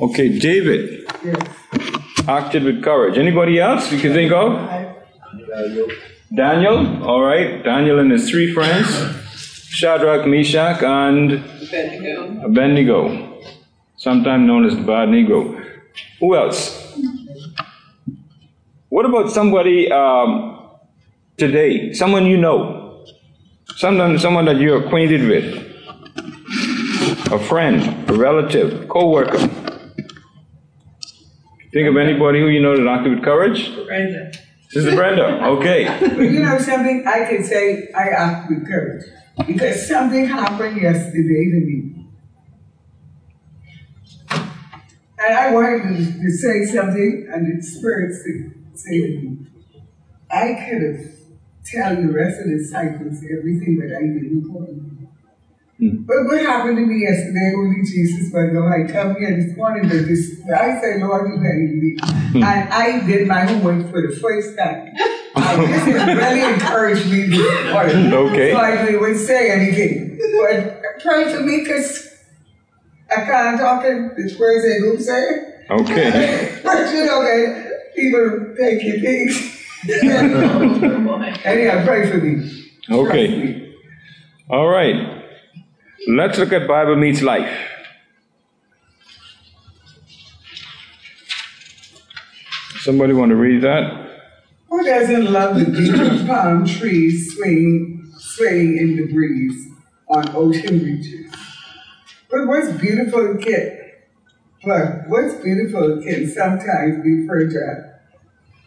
Okay, David Yes. acted with courage. Anybody else you can think of? Daniel, Daniel. all right. Daniel and his three friends, Shadrach, Meshach, and Abednego. Abednego, sometimes known as the bad Negro. Who else? What about somebody um, today? Someone you know? Someone, someone that you're acquainted with? A friend, a relative, co-worker? Think of anybody who you know that acted with courage? Brenda. Sister Brenda, okay. But you know something, I can say I act with courage. Because something happened yesterday to me. And I wanted to, to say something, and the Spirit said to me, I could have tell the rest of the disciples everything that I did before you. Hmm. But what happened to me yesterday, only Jesus but know. I come here this morning, but this, I say, Lord, you can me. Hmm. And I did my homework for the first time. And this has really encouraged me this morning. Okay. So I didn't even say anything. But pray for me, because I can't talk in this words they don't say. Okay. But you know that people take your things. Anyhow, pray for me. Okay. me. All right. Let's look at Bible meets life. Somebody want to read that? Who doesn't love the beauty of palm trees swaying, swaying in the breeze on ocean beaches? But what's beautiful can, but what's beautiful can sometimes be fragile.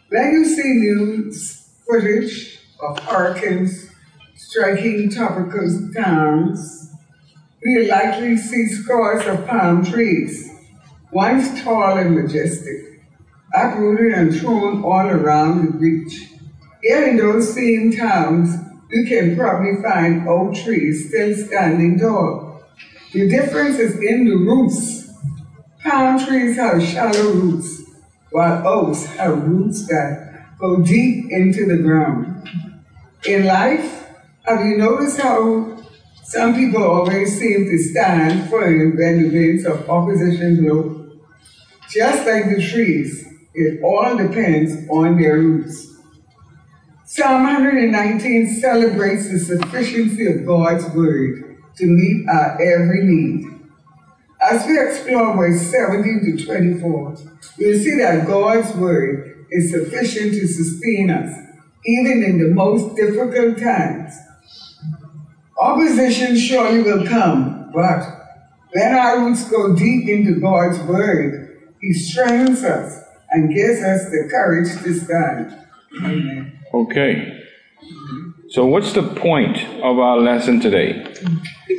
When you see news footage of hurricanes striking tropical towns, we likely see scores of palm trees, once tall and majestic, uprooted and thrown all around the beach. Yet in those same towns, you can probably find oak trees still standing tall. The difference is in the roots. Palm trees have shallow roots, while oaks have roots that go deep into the ground. In life, have you noticed how some people always seem to stand firm when the winds of opposition blow? Just like the trees, it all depends on their roots. Psalm 119 celebrates the sufficiency of God's word to meet our every need. As we explore verse 17 to 24, we'll see that God's word is sufficient to sustain us, even in the most difficult times. Opposition surely will come, but when our roots go deep into God's word, He strengthens us and gives us the courage to stand. Amen. Okay. So, what's the point of our lesson today?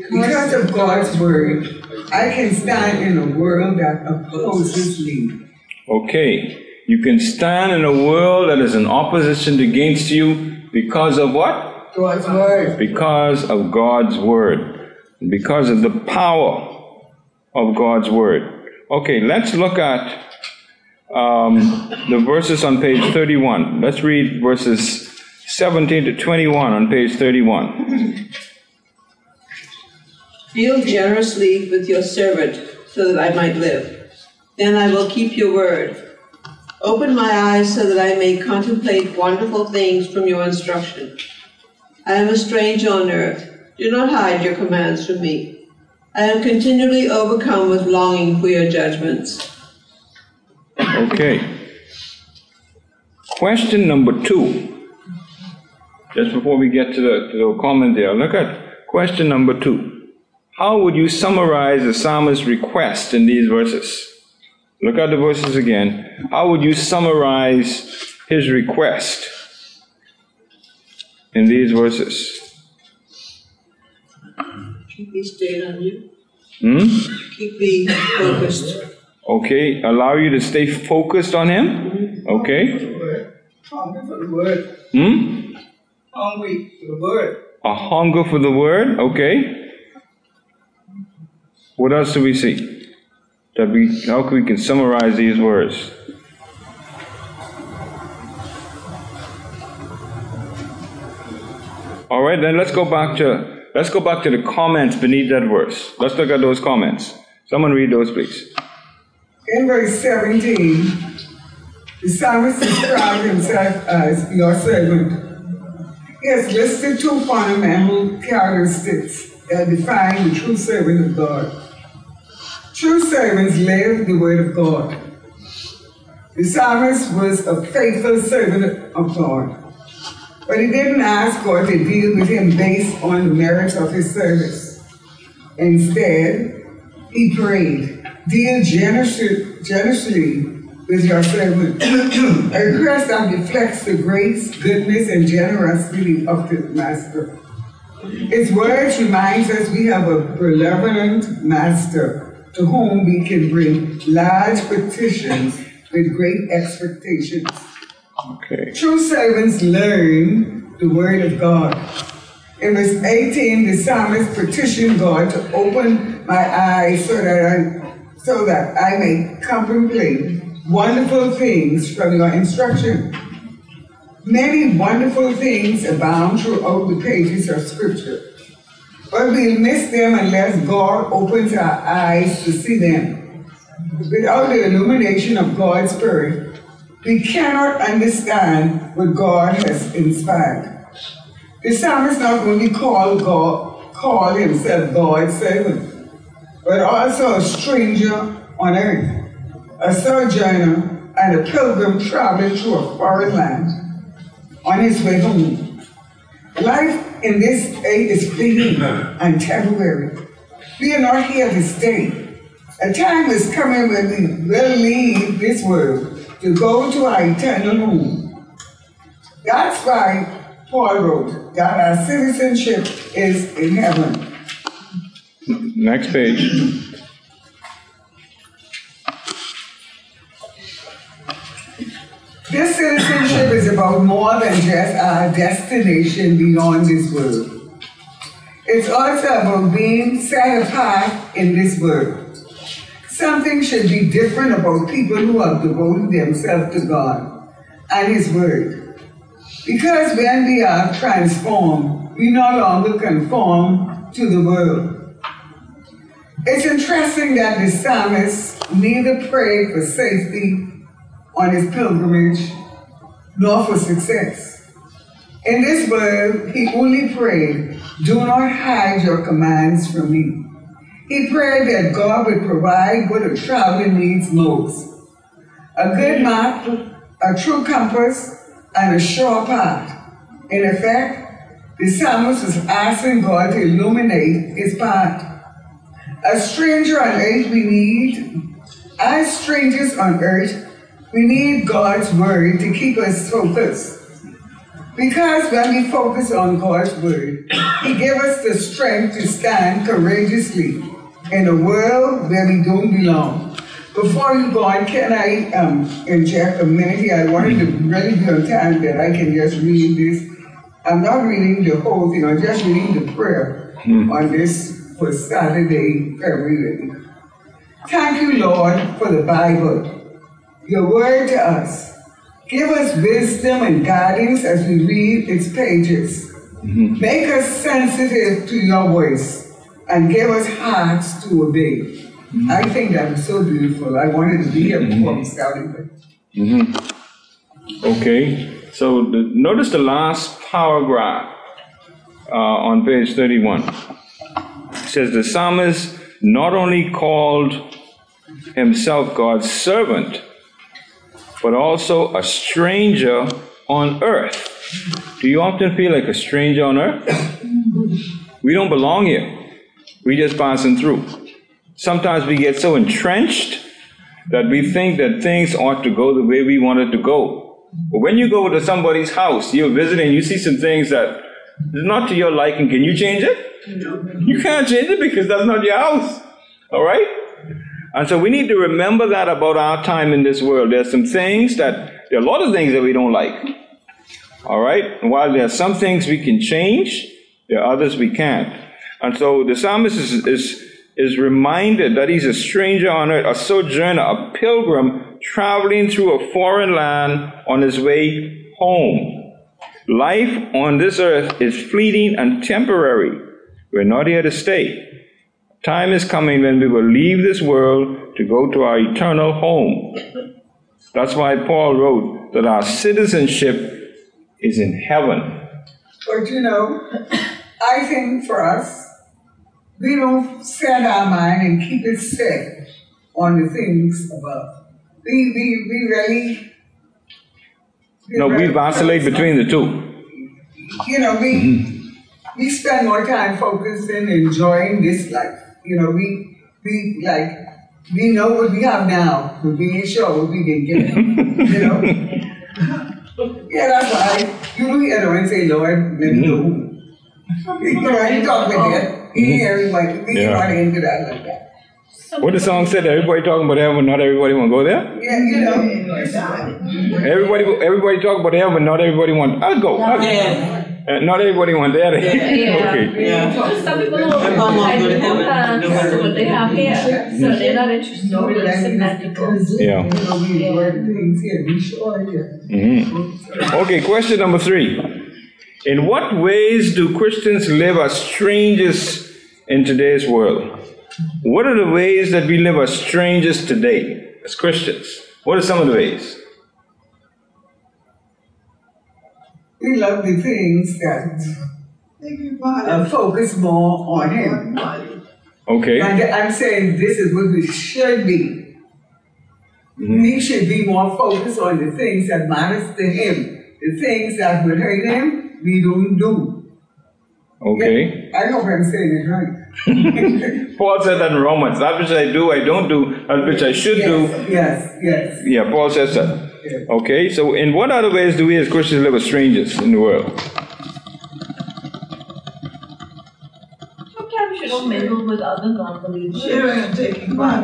Because of God's word, I can stand in a world that opposes me. Okay. You can stand in a world that is in opposition against you because of what? Because of God's word. Because of the power of God's word. Okay, let's look at um, the verses on page 31. Let's read verses 17 to 21 on page 31. Deal generously with your servant so that I might live. Then I will keep your word. Open my eyes so that I may contemplate wonderful things from your instruction. I am a stranger on earth. Do not hide your commands from me. I am continually overcome with longing for your judgments. Okay. Question number two. Just before we get to the, to the comment there, look at question number two. How would you summarize the psalmist's request in these verses? Look at the verses again. How would you summarize his request in these verses? Keep me stayed on you. Hmm? Keep me focused. Okay, allow you to stay focused on him? Okay. Hungry for the word. Hmm? Hungry for the word. A hunger for the word, okay. What else do we see? That we how can we can summarize these words? All right, then let's go back to let's go back to the comments beneath that verse. Let's look at those comments. Someone read those, please. in verse 17, the psalmist described himself as your servant. He has listed two fundamental characteristics that define the true servant of God. True servants live the word of God. The psalmist was a faithful servant of God. But he didn't ask God to deal with him based on the merits of his service. Instead, he prayed, deal generously, generously with your servant. a request that reflects the grace, goodness, and generosity of the Master. His words reminds us we have a benevolent Master to whom we can bring large petitions with great expectations. Okay. True servants learn the word of God. In verse 18, the psalmist petitioned God to open my eyes so that I, so that I may contemplate wonderful things from your instruction. Many wonderful things abound throughout the pages of Scripture, but we'll miss them unless God opens our eyes to see them. Without the illumination of God's Spirit, we cannot understand what God has inspired. The psalmist not only called God, called himself God's servant, but also a stranger on earth, a sojourner and a pilgrim traveling through a foreign land on his way home. Life in this age is fleeting and temporary. We are not here to stay. A time is coming when we will leave this world to go to our eternal home. That's why Paul wrote that our citizenship is in heaven. Next page. This citizenship is about more than just our destination beyond this world. It's also about being set apart in this world. Something should be different about people who have devoted themselves to God and His Word. Because when we are transformed, we no longer conform to the world. It's interesting that the psalmist neither prayed for safety on his pilgrimage nor for success. In this world, he only prayed, Do not hide your commands from me. He prayed that God would provide what a traveler needs most a good map, a true compass, and a sure path. In effect, the psalmist was asking God to illuminate his path. As stranger on earth, we need, as strangers on earth, we need God's word to keep us focused. Because when we focus on God's word, He gives us the strength to stand courageously in a world where we don't belong. Before you go on, can I um, inject a minute here? I wanted to really on time that I can just read this. I'm not reading the whole thing, I'm just reading the prayer hmm. on this for Saturday, February. Thank you, Lord, for the Bible, your word to us. Give us wisdom and guidance as we read its pages. Mm-hmm. Make us sensitive to your voice and gave us hearts to obey. Mm-hmm. I think that is so beautiful. I wanted to be here before we started. Mm-hmm. Okay, so the, notice the last paragraph uh, on page 31. It says the psalmist not only called himself God's servant, but also a stranger on earth. Do you often feel like a stranger on earth? We don't belong here. We just passing through. Sometimes we get so entrenched that we think that things ought to go the way we want it to go. But when you go to somebody's house, you're visiting, you see some things that is not to your liking. Can you change it? No. You can't change it because that's not your house. All right? And so we need to remember that about our time in this world. There's some things that, there are a lot of things that we don't like. All right? And while there are some things we can change, there are others we can't. And so the psalmist is, is, is reminded that he's a stranger on earth, a sojourner, a pilgrim traveling through a foreign land on his way home. Life on this earth is fleeting and temporary. We're not here to stay. Time is coming when we will leave this world to go to our eternal home. That's why Paul wrote that our citizenship is in heaven. But you know, I think for us, we don't set our mind and keep it set on the things above. We, we, we really. No, we vacillate between the two. You know, we we spend more time focusing, enjoying this life. You know, we we like we know what we have now, but we ain't sure what we can get. you know. yeah, that's why you hear them and say, "Lord, let me go." You know, I ain't talking. You hear everybody. We Yeah. yeah. not into that like that. What the song said, everybody talking about heaven, not everybody want to go there? Yeah, you know. Everybody, everybody talk about heaven, not everybody want. I'll go. I'll go. Yeah. Uh, not everybody want that. Yeah. okay. Yeah. Some people don't My mom go to to heaven. compare No. to what they have here, so they're not interested in Nobody likes that Yeah. You know, we enjoy the things here. We sure yeah. Mhm. Okay, question number three. In what ways do Christians live as strangers in today's world? What are the ways that we live as strangers today as Christians? What are some of the ways? We love the things that uh, focus more on Him. Okay. And I'm saying this is what we should be. We should be more focused on the things that matters to Him. The things that would hurt Him, we don't do. Okay. Yeah, I hope I'm saying it right. Paul said that in Romans. That which I do, I don't do. That which I should do. yes, yes, yes. Yeah, Paul says that. yes. Okay, so in what other ways do we as Christians live as strangers in the world? Sometimes you don't mingle with other non-believers.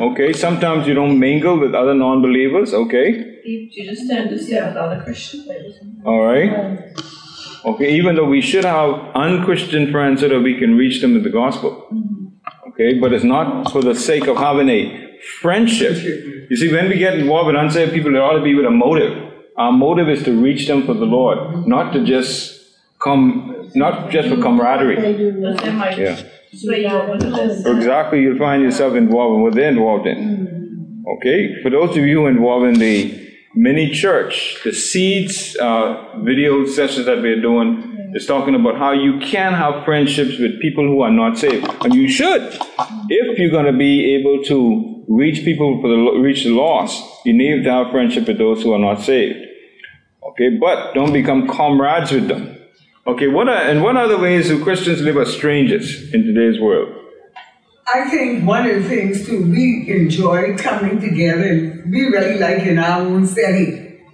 Okay, sometimes you don't mingle with other non believers. Okay. You you just tend to stay with other Christians. All right. Um, Okay, even though we should have unchristian friends so that we can reach them with the gospel. Mm-hmm. Okay, but it's not for the sake of having a friendship. You see, when we get involved with unsaved people, it ought to be with a motive. Our motive is to reach them for the Lord, mm-hmm. not to just come, not just for camaraderie. Because they might Yeah. sway you over to this. Exactly, you'll find yourself involved in what they're involved in. Mm-hmm. Okay, for those of you involved in the mini church, the seeds uh, video sessions that we're doing is talking about how you can have friendships with people who are not saved, and you should. If you're going to be able to reach people for the reach the lost, you need to have friendship with those who are not saved. Okay, but don't become comrades with them. Okay, what are, and what other ways do Christians live as strangers in today's world? I think one of the things too, we enjoy coming together and we really like in our own setting.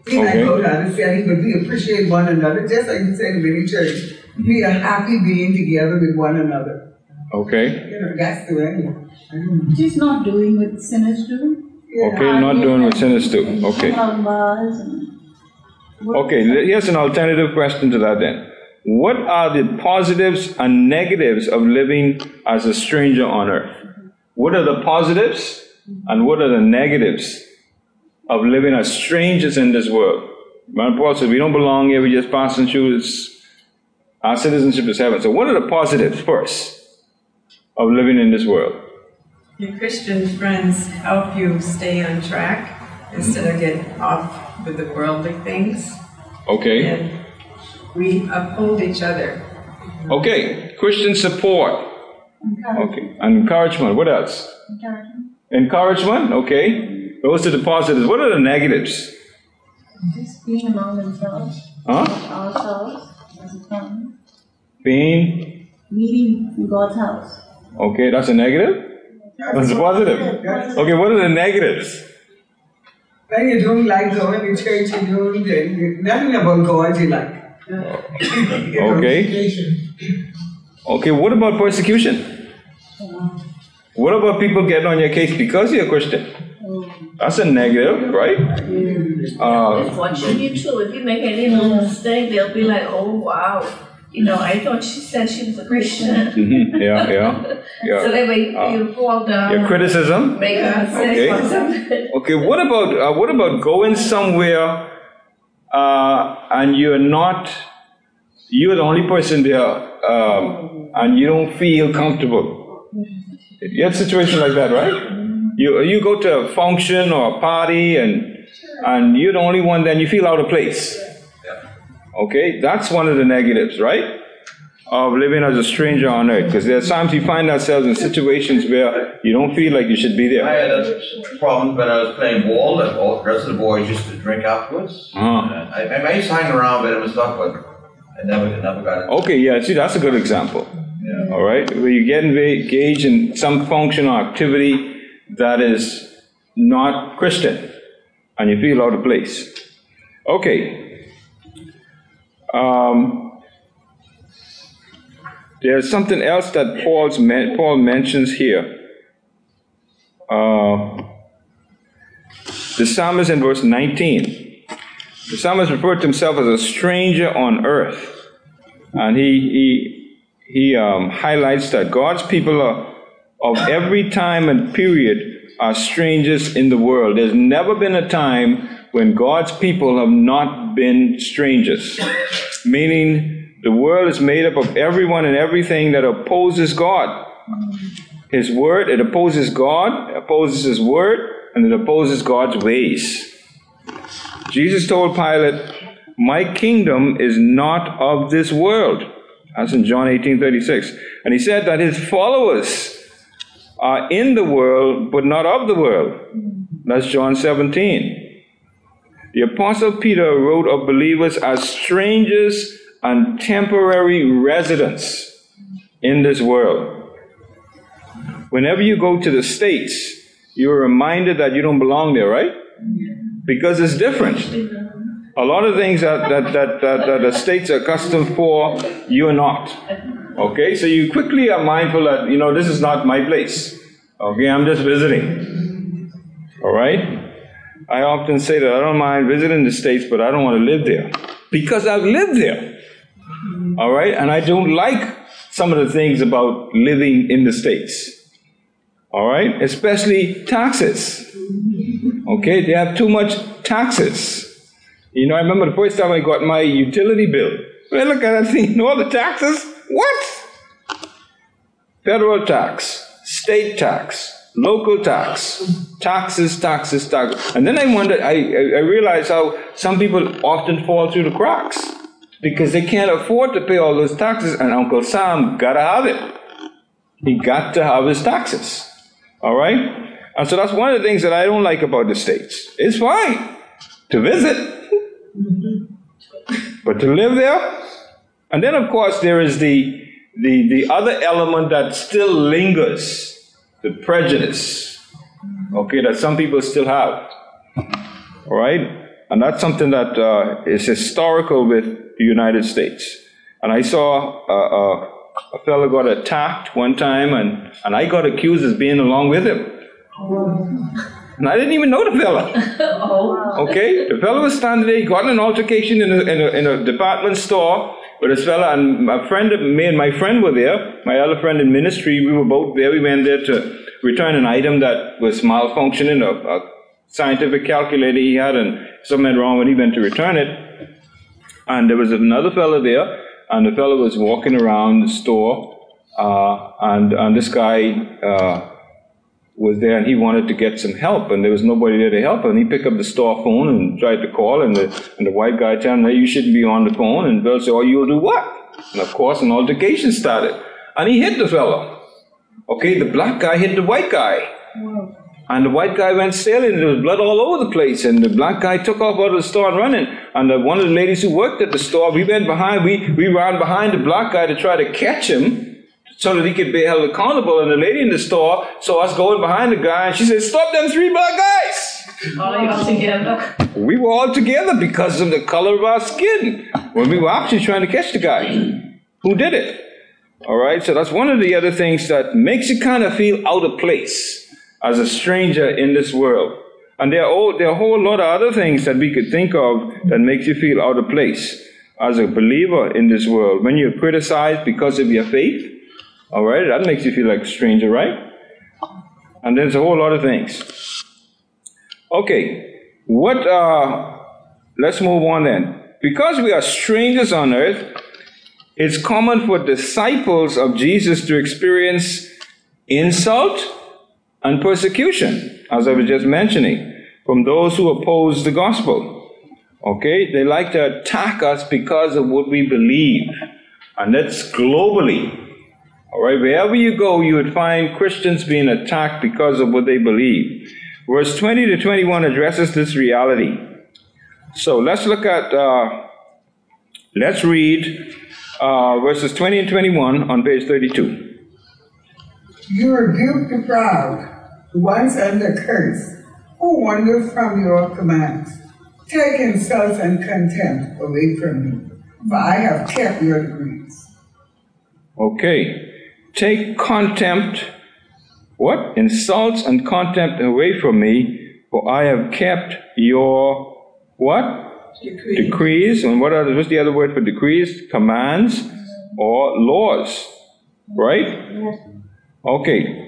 We might Okay. go to other setting, but we appreciate one another, just like you said in mini church. We are happy being together with one another. Okay. You know, that's the way. I don't. Just not doing what sinners do. Yeah. Okay, not doing what sinners do. Okay. Around bars and. Okay, here's an alternative question to that then. What are the positives and negatives of living as a stranger on earth? What are the positives and what are the negatives of living as strangers in this world? Man, Paul said, we don't belong here, we just passing through. Our citizenship is heaven. So what are the positives first of living in this world? Your Christian friends help you stay on track instead of get off with the worldly things. Okay. And we uphold each other. Okay. Christian support. Okay. And encouragement. What else? Encouragement. Encouragement, okay. Those are the positives. What are the negatives? Just being among themselves, Huh? ourselves, as a family. Pain, Meeting in God's house. okay, that's a negative. That's a positive. Okay, what are the negatives? When you don't like going to church, you don't, you- nothing about God you like. You know, Okay. Okay, what about persecution? What about people getting on your case because you're a Christian? That's a negative, right? Uh, It's watching you too. If you make any little mistake, they'll be like, "Oh wow, you know, I thought she said she was a Christian." mhm, yeah, yeah, So they wait for you to fall down, Your criticism. make a Okay. or something. Okay, what about uh, what about going somewhere uh, and you're not you're the only person there um, and you don't feel comfortable? You had a situation like that, right? You, you go to a function or a party and, and you're the only one, then you feel out of place. Okay, that's one of the negatives, right? Of living as a stranger on earth. Because there are times we find ourselves in situations where you don't feel like you should be there. I had a problem when I was playing ball, that all the rest of the boys used to drink afterwards. Uh-huh. Uh, I, I may hang around but it was stuff, but I never, never got it. Okay, yeah, see, that's a good example. Yeah. All right, where you get engaged in some function or activity that is not Christian, and you feel out of place. Okay. Um, there's something else that Paul's men- Paul mentions here. Uh, the psalmist in verse 19. The psalmist referred to himself as a stranger on earth. And he, he, he um, highlights that God's people are, of every time and period are strangers in the world. There's never been a time when God's people have not been strangers. Meaning, the world is made up of everyone and everything that opposes God. His word, it opposes God, opposes His word, and it opposes God's ways. Jesus told Pilate, My kingdom is not of this world. That's in John 18 36. And he said that his followers are in the world, but not of the world. That's John 17. The Apostle Peter wrote of believers as strangers and temporary residence in this world. Whenever you go to the States, you're reminded that you don't belong there, right? Because it's different. A lot of things that, that, that, that, that the States are accustomed for, you're not. Okay, so you quickly are mindful that, you know, this is not my place. Okay, I'm just visiting. All right? I often say that I don't mind visiting the States, but I don't want to live there. Because I've lived there. Mm-hmm. All right? And I don't like some of the things about living in the States. All right? Especially taxes. Mm-hmm. Okay? They have too much taxes. You know, I remember the first time I got my utility bill. I look at that thing, all the taxes? What? Federal tax, state tax, local tax, taxes, taxes, taxes. And then I wondered, I, I I realized how some people often fall through the cracks because they can't afford to pay all those taxes, and Uncle Sam gotta have it. He got to have his taxes. All right? And so that's one of the things that I don't like about the States. It's fine to visit, but to live there? And then, of course, there is the, the, the other element that still lingers the prejudice, okay, that some people still have. All right? And that's something that uh, is historical with the United States. And I saw uh, uh, a fellow got attacked one time, and, and I got accused as being along with him. And I didn't even know the fella. Oh, Okay, the fellow was standing there, he got in an altercation in a, in a, in a department store with this fella, and my friend, me and my friend were there, my other friend in ministry, we were both there. We went there to return an item that was malfunctioning, a, a scientific calculator he had, and something wrong when he went to return it. And there was another fellow there, and the fellow was walking around the store, uh, and, and this guy, uh, was there and he wanted to get some help and there was nobody there to help him. He picked up the store phone and tried to call and the, and the white guy told him, hey, you shouldn't be on the phone. And Bill said, oh, you'll do what? And of course, an altercation started. And he hit the fellow. Okay, the black guy hit the white guy. And the white guy went sailing, there was blood all over the place, and the black guy took off out of the store and running. And the, one of the ladies who worked at the store, we went behind, we, we ran behind the black guy to try to catch him so that he could be held accountable. And the lady in the store saw us going behind the guy, and she said, Stop them three black guys! Oh, together. We were all together because of the color of our skin when we were actually trying to catch the guy who did it. All right, so that's one of the other things that makes you kind of feel out of place as a stranger in this world. And there are, all, there are a whole lot of other things that we could think of that makes you feel out of place as a believer in this world. When you're criticized because of your faith, all right, that makes you feel like a stranger, right? And there's a whole lot of things. Okay, what, uh, let's move on then. Because we are strangers on earth, it's common for disciples of Jesus to experience insult and persecution, as I was just mentioning, from those who oppose the gospel. Okay? They like to attack us because of what we believe. And that's globally. All right? Wherever you go, you would find Christians being attacked because of what they believe. Verse 20 to 21 addresses this reality. So let's look at, uh, let's read uh, verses 20 and 21 on page 32. You rebuke the proud, ones under curse, who wander from your commands. Take insults and contempt away from me, for I have kept your decrees. Okay. Take contempt, what? Insults and contempt away from me, for I have kept your what? Decree. Decrees. And what are what's the other word for decrees? Commands or laws. Right? Okay.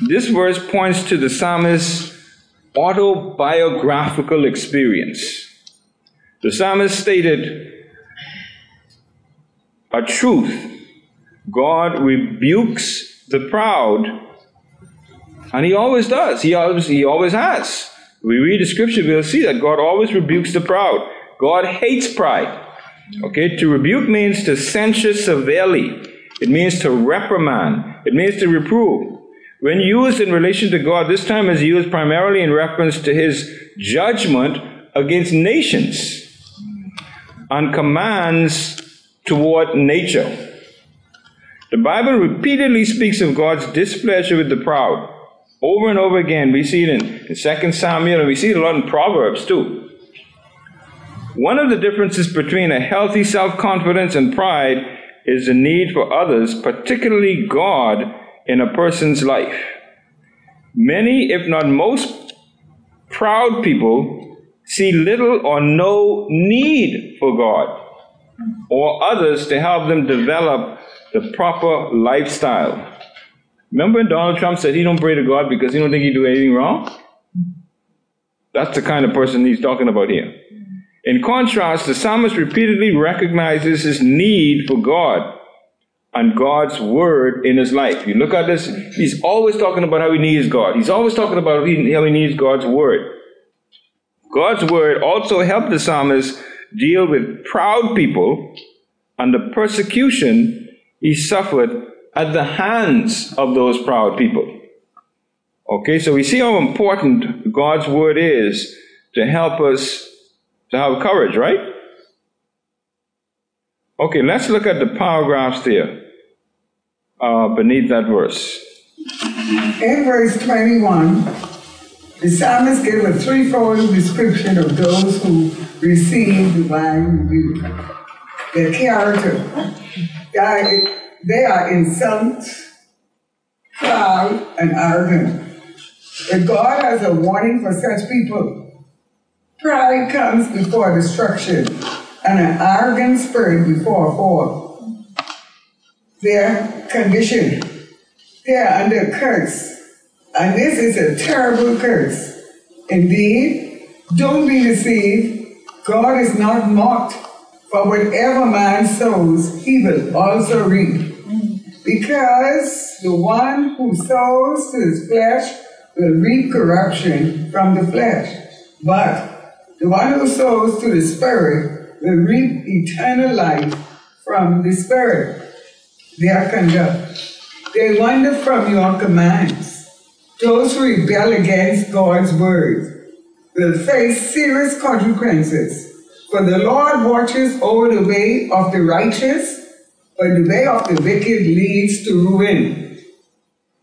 This verse points to the psalmist's autobiographical experience. The psalmist stated a truth God rebukes the proud, and He always does. He always, he always has. We read the scripture, we'll see that God always rebukes the proud. God hates pride. Okay, to rebuke means to censure severely. It means to reprimand. It means to reprove. When used in relation to God, this time is used primarily in reference to his judgment against nations and commands toward nature. The Bible repeatedly speaks of God's displeasure with the proud. Over and over again, we see it in, in 2 Samuel, and we see it a lot in Proverbs too. One of the differences between a healthy self confidence and pride is the need for others, particularly God, in a person's life. Many, if not most, proud people see little or no need for God or others to help them develop the proper lifestyle. Remember when Donald Trump said he don't pray to God because he don't think he do anything wrong? That's the kind of person he's talking about here. In contrast, the psalmist repeatedly recognizes his need for God and God's word in his life. You look at this, he's always talking about how he needs God. He's always talking about how he needs God's word. God's word also helped the psalmist deal with proud people and the persecution he suffered at the hands of those proud people. Okay, so we see how important God's word is to help us to have courage, right? Okay, let's look at the paragraphs there uh, beneath that verse. In verse 21, the psalmist gave a threefold description of those who receive divine rebuke. Their character. They are, insolent, proud, and arrogant. But God has a warning for such people. Pride comes before destruction, and an arrogant spirit before a fall. Their condition. They are under curse, and this is a terrible curse. Indeed, don't be deceived. God is not mocked, for whatever man sows, he will also reap. Because the one who sows to his flesh will reap corruption from the flesh, but the one who sows to the Spirit will reap eternal life from the Spirit. Their conduct. They wander from your commands. Those who rebel against God's word will face serious consequences. For the Lord watches over the way of the righteous, but the way of the wicked leads to ruin.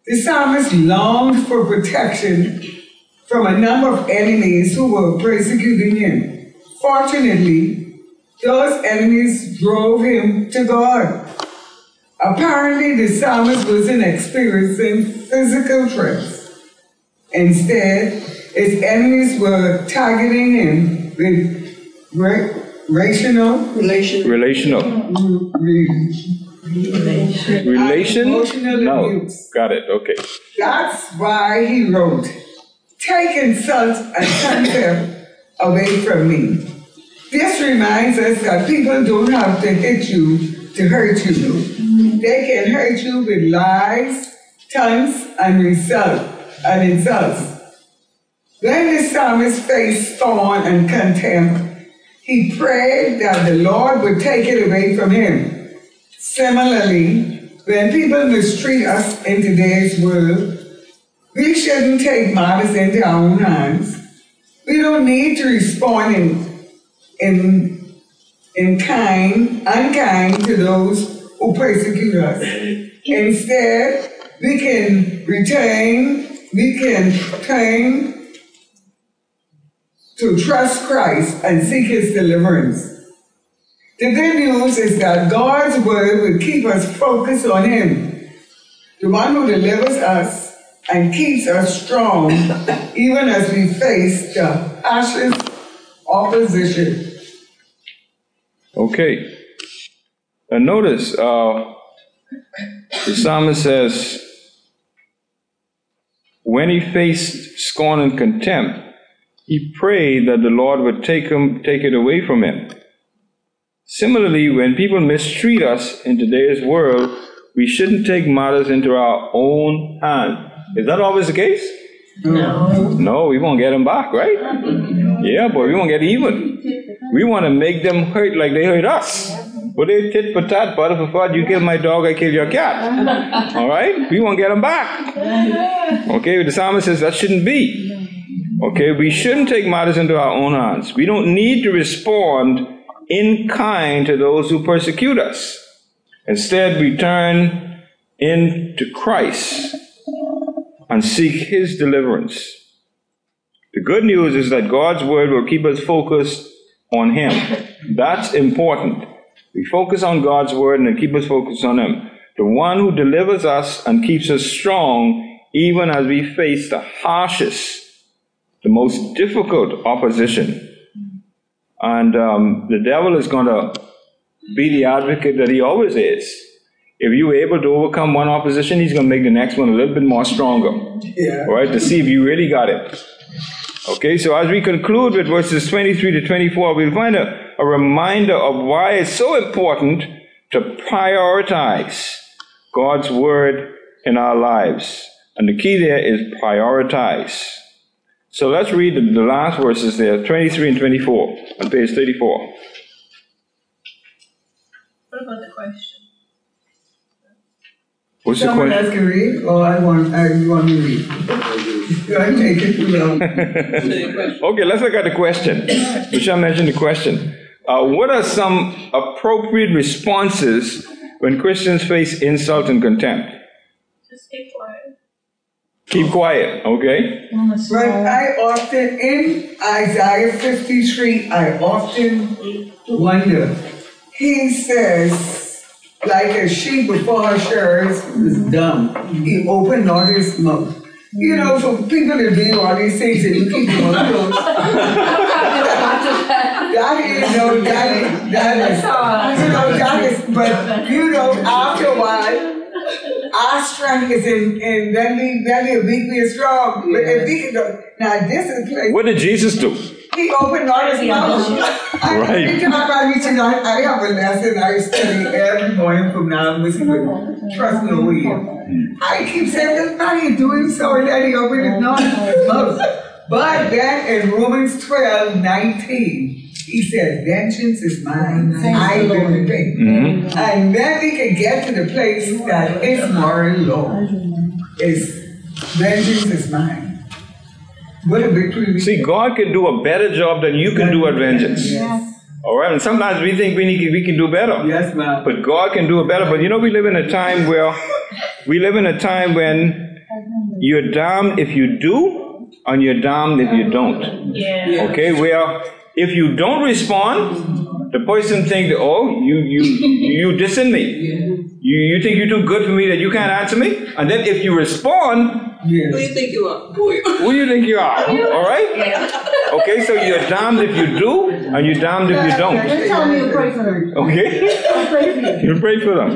The psalmist longed for protection from a number of enemies who were persecuting him. Fortunately, those enemies drove him to God. Apparently, the psalmist wasn't experiencing physical threats. Instead, his enemies were targeting him with ra- rational, Relation. Relational. re- Relation? No. abuse. Got it. Okay. That's why he wrote, Take insult and contempt away from me. This reminds us that people don't have to hit you to hurt you. They can hurt you with lies, taunts, and insult, and insults. Then the psalmist faced scorn and contempt. He prayed that the Lord would take it away from him. Similarly, when people mistreat us in today's world, we shouldn't take matters into our own hands. We don't need to respond in, in, in kind, unkind to those who persecute us. Instead, we can retain, we can turn to trust Christ and seek his deliverance. The good news is that God's word will keep us focused on him, the one who delivers us and keeps us strong even as we face the harshest opposition. Okay. And notice, uh, the psalmist says, when he faced scorn and contempt, he prayed that the Lord would take him, take it away from him. Similarly, when people mistreat us in today's world, we shouldn't take matters into our own hands. Is that always the case? No. No, we won't get them back, right? Yeah, but we won't get even. We want to make them hurt like they hurt us. But they tit for tat, butter for fat. You kill my dog, I kill your cat. All right? We won't get them back. Okay, the psalmist says that shouldn't be. Okay, we shouldn't take matters into our own hands. We don't need to respond in kind to those who persecute us. Instead, we turn into Christ and seek his deliverance. The good news is that God's word will keep us focused on him. That's important. We focus on God's word and it keep us focused on him. The one who delivers us and keeps us strong even as we face the harshest, the most difficult opposition. And um, the devil is going to be the advocate that he always is. If you're able to overcome one opposition, he's going to make the next one a little bit more stronger. Yeah. Right, to see if you really got it. Okay, so as we conclude with verses 23 to 24, we'll find a, a reminder of why it's so important to prioritize God's word in our lives. And the key there is prioritize. So let's read the, the last verses there, 23 and 24, on page 34. What about the question? What's the Someone question? else can read, or I want, I, you want me to read? Do I take it too long? Okay, let's look at the question. Michelle mentioned the question. Uh, what are some appropriate responses when Christians face insult and contempt? Just keep quiet. Keep quiet, okay? But I often, in Isaiah 53, I often wonder. He says, like a sheep before her shears was dumb. He opened not his mouth. You know, for people to do all these things and you keep your mouth closed. That is, no, that is, that is, you know, that is, but, you know, after a while, our strength is in, in then we, then we weak, we are strong. But if we can go, now this is the place. What did Jesus do? He opened all his mouth. I, Right. Every time I reach out, I have a lesson I study every morning from now on, which is trust no way. I keep saying, this man is doing so, and then he opened his mouth. his mouth. But then in Romans 12, 19, he says, vengeance is mine, I will repay. Mhm. And then we can get to the place that is moral law. Is vengeance is mine. What a victory See, God can do a better job than you can do at vengeance. Yes. All right, and sometimes we think we need, we can do better. Yes, ma'am. But God can do it better. But you know, we live in a time where we live in a time when you're damned if you do, and you're damned if you don't. Yeah. Okay, where if you don't respond, the person think that oh you you you dissing me. You you think you're too good for me that you can't answer me, and then if you respond, Who do you think you are? Who who do you think you are? All right. Yeah. Okay, so you're damned if you do, and you're damned if you don't. Just tell me to pray for them. Okay, I'll pray for you. you pray for them.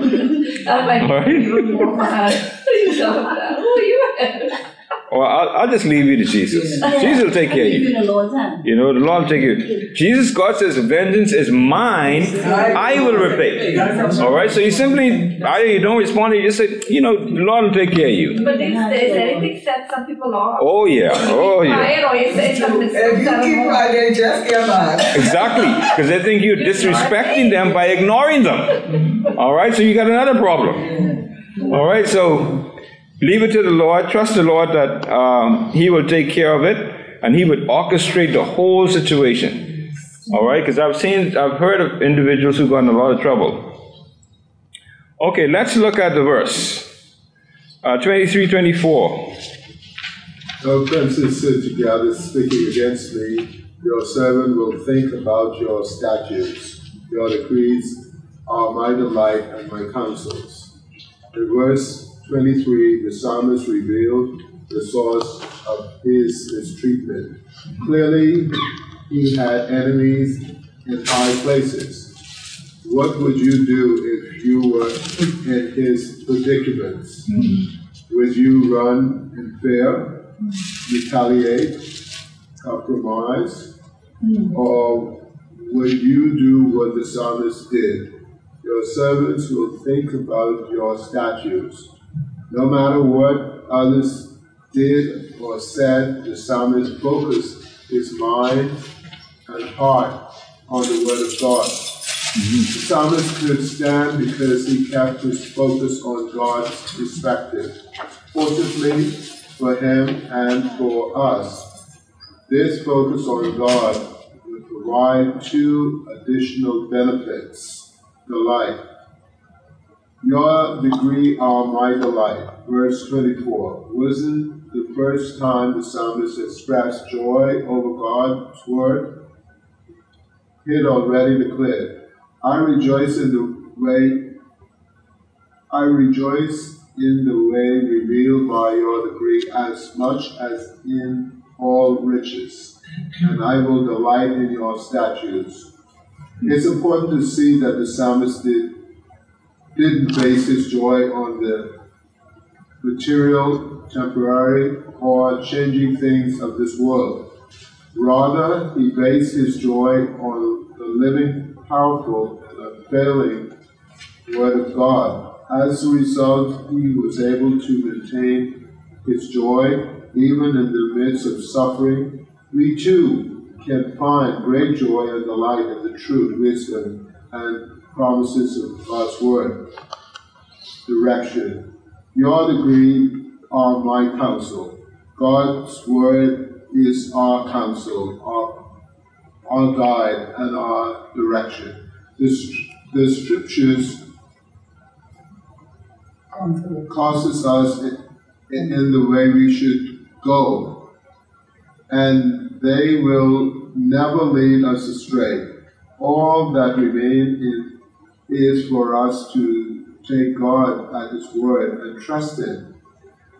I'm like, All right. you talk about who you at? Or I'll, I'll just leave you to Jesus. Jesus will take care of you. you in the Lord's hand. You know, the Lord will take you. Jesus, God says, vengeance is mine, I will repay. All right, so you simply, either you don't respond, or you just say, you know, the Lord will take care of you. But these days, anything set some people off. Oh, yeah, oh, yeah. You say. If you keep quiet, they just get mad. Exactly, because they think you're disrespecting them by ignoring them. All right, so you got another problem. All right, so leave it to the Lord. Trust the Lord that um, He will take care of it, and He would orchestrate the whole situation. All right, because I've seen, I've heard of individuals who got in a lot of trouble. Okay, let's look at the verse. Uh, 23, 24. No princes sit together speaking against me. Your servant will think about your statutes. Your decrees are my delight and my counsels. The verse 23, the psalmist revealed the source of his mistreatment. Clearly, he had enemies in high places. What would you do if you were in his predicaments? Would you run and fear, retaliate, compromise, or would you do what the psalmist did? Your servants will think about your statutes. No matter what others did or said, the psalmist focused his mind and heart on the word of God. The psalmist could stand because he kept his focus on God's perspective. Fortunately for him and for us, this focus on God will provide two additional benefits. Delight. Your degree are my delight. Verse 24. Wasn't the first time the psalmist expressed joy over God's word? He had already declared, I rejoice in the way I rejoice in the way revealed by your decree as much as in all riches, and I will delight in your statutes. It's important to see that the psalmist did, didn't base his joy on the material, temporary, or changing things of this world. Rather, he based his joy on the living, powerful, and unfailing Word of God. As a result, he was able to maintain his joy even in the midst of suffering. We too can find great joy and delight in the true wisdom, and promises of God's Word. Direction. Your degree are my counsel. God's Word is our counsel, our, our guide, and our direction. The, the scriptures causes us in, in the way we should go, and they will never lead us astray. All that remains in, is for us to take God at His word and trust Him.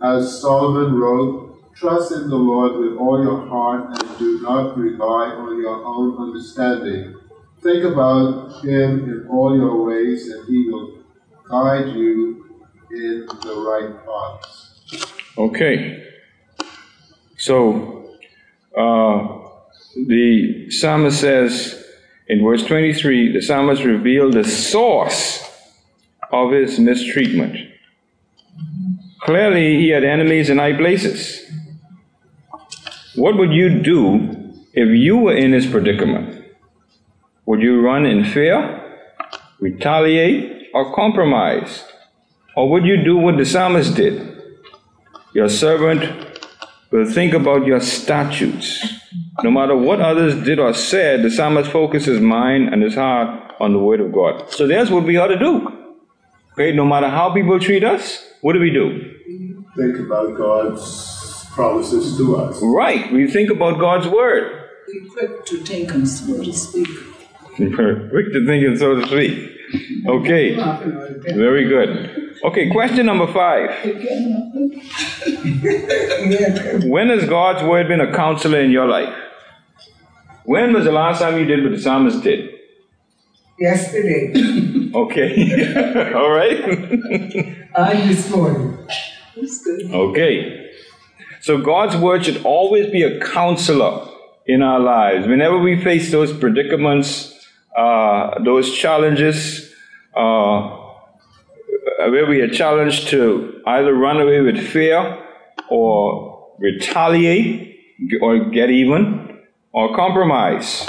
As Solomon wrote, trust in the Lord with all your heart and do not rely on your own understanding. Think about Him in all your ways, and He will guide you in the right paths. Okay. So, uh, the psalmist says in verse 23 the psalmist revealed the source of his mistreatment. Clearly, he had enemies in high places. What would you do if you were in his predicament? Would you run in fear, retaliate, or compromise? Or would you do what the psalmist did? Your servant will think about your statutes. No matter what others did or said, the psalmist focuses his mind and his heart on the word of God. So that's what we ought to do. Okay, no matter how people treat us, what do we do? Think about God's promises to us. Right, we think about God's word. Be quick to take them, so to speak. Quick to think and so to speak. Okay, very good. Okay, question number five. When has God's word been a counselor in your life? When was the last time you did what the psalmist did? Yesterday Okay, all right. and this morning. That's good. Okay. So God's word should always be a counselor in our lives. Whenever we face those predicaments, uh, those challenges, uh, where we are challenged to either run away with fear or retaliate or get even or compromise.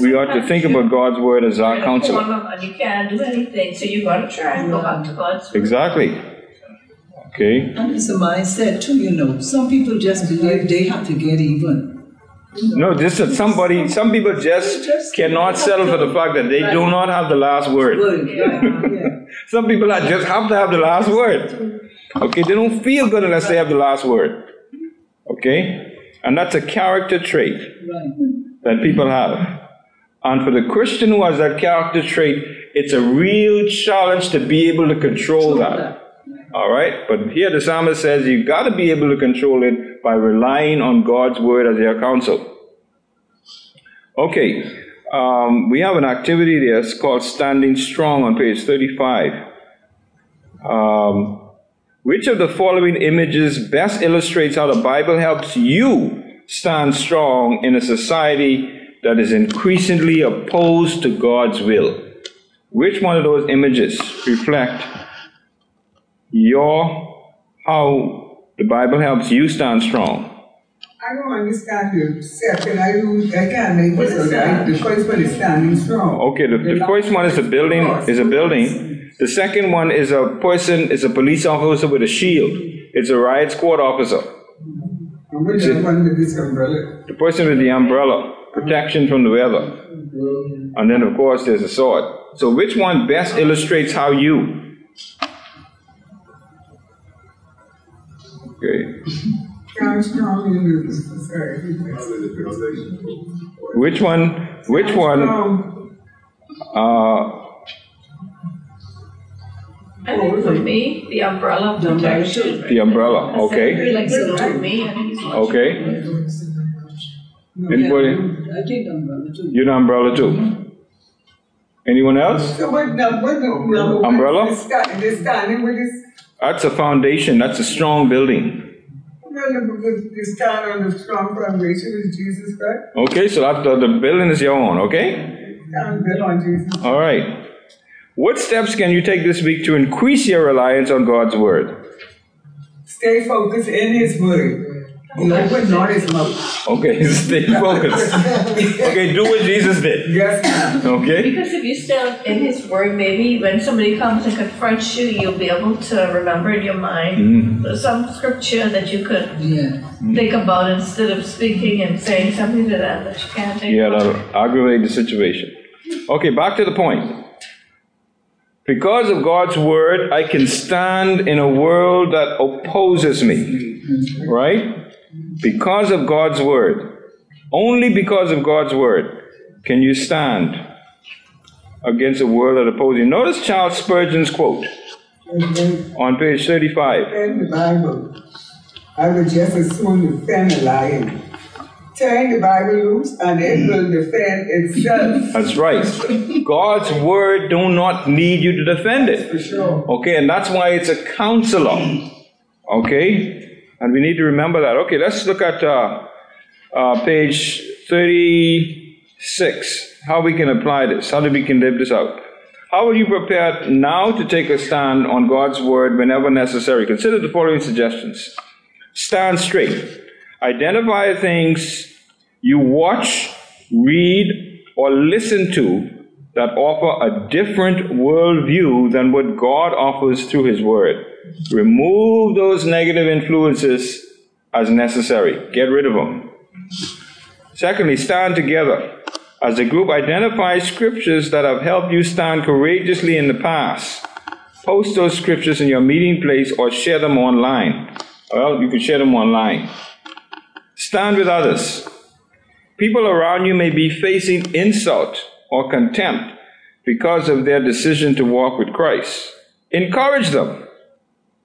We ought to think about God's word as our You're in a counselor. And you can't do anything, so you gotta try and go back to God's word. Exactly. Okay. And it's a mindset too, you know. Some people just believe they have to get even. No, just that somebody, some people just cannot settle for the fact that they do not have the last word. Word, right, yeah. Some people are just have to have the last word. Okay, they don't feel good unless they have the last word. Okay? And that's a character trait that people have. And for the Christian who has that character trait, it's a real challenge to be able to control that. All right? But here the psalmist says you've got to be able to control it by relying on God's word as your counsel. Okay. Um, we have an activity there. It's called Standing Strong on page 35. Um, which of the following images best illustrates how the Bible helps you stand strong in a society that is increasingly opposed to God's will? Which one of those images reflect your how the Bible helps you stand strong? I don't understand the second. I don't, I can't make this out. The first one is standing strong. Okay, the, the first one is a building is a building. The second one is a person is a police officer with a shield. It's a riot squad officer. Which is one with this umbrella? The person with the umbrella, protection from the weather. And then of course there's a sword. So which one best illustrates how you? Okay. Stand strong in the society. Which one which one uh I think for me, the umbrella protection. the umbrella, I okay? like for me, I think it's much. Okay. Anybody? I think umbrella too. You're the umbrella too. Anyone else? So what, now, what, the umbrella? Umbrella? They're sta- they're standing with this, That's a foundation, that's a strong building. umbrella, because they stand on the strong foundation with Jesus Christ. Okay, so that the, the building is your own, okay? Stand built on Jesus. All right. What steps can you take this week to increase your reliance on God's word? Stay focused in His word. The open, not His mouth. Okay, stay focused. Okay, do what Jesus did. Yes. Okay? Because if you stay in His Word, maybe when somebody comes and confronts you, you'll be able to remember in your mind mm-hmm. some scripture that you could Yeah. think about instead of speaking and saying something to them that you can't think Yeah, about. that'll aggravate the situation. Okay, back to the point. Because of God's word, I can stand in a world that opposes me. Right? Because of God's word. Only because of God's word can you stand against a world that opposes you. Notice Charles Spurgeon's quote on page 35. defend the Bible. I would just as soon defend a lion. Turn the Bible loose and it will defend itself. That's right. God's word do not need you to defend it. For sure. Okay, and that's why it's a counselor. Okay? And we need to remember that. Okay, let's look at uh, uh, page 36. How we can apply this, how do we can live this out. How will you prepare now to take a stand on God's word whenever necessary? Consider the following suggestions. Stand straight. Identify things you watch, read, or listen to that offer a different worldview than what God offers through His Word. Remove those negative influences as necessary. Get rid of them. Secondly, stand together. As a group, identify scriptures that have helped you stand courageously in the past. Post those scriptures in your meeting place or share them online. Well, you can share them online. Stand with others. People around you may be facing insult or contempt because of their decision to walk with Christ. Encourage them.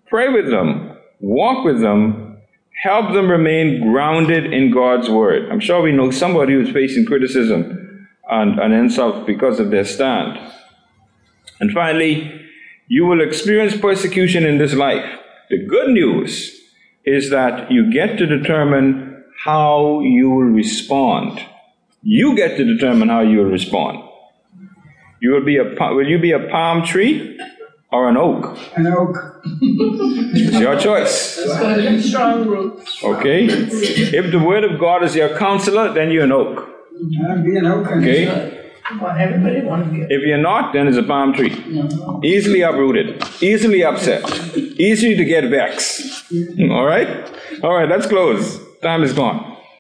Pray with them. Walk with them. Help them remain grounded in God's word. I'm sure we know somebody who's facing criticism and, and insult because of their stand. And finally, you will experience persecution in this life. The good news is that you get to determine how you will respond. You get to determine how you will respond. You will be a, will you be a palm tree or an oak? An oak. It's your choice. It's going strong roots. Okay? If the word of God is your counselor, then you're an oak. I'll be an oak. Okay? Everybody to to be. If you're not, then it's a palm tree. Easily uprooted, easily upset, easy to get vexed. All right? All right, let's close. Time is gone.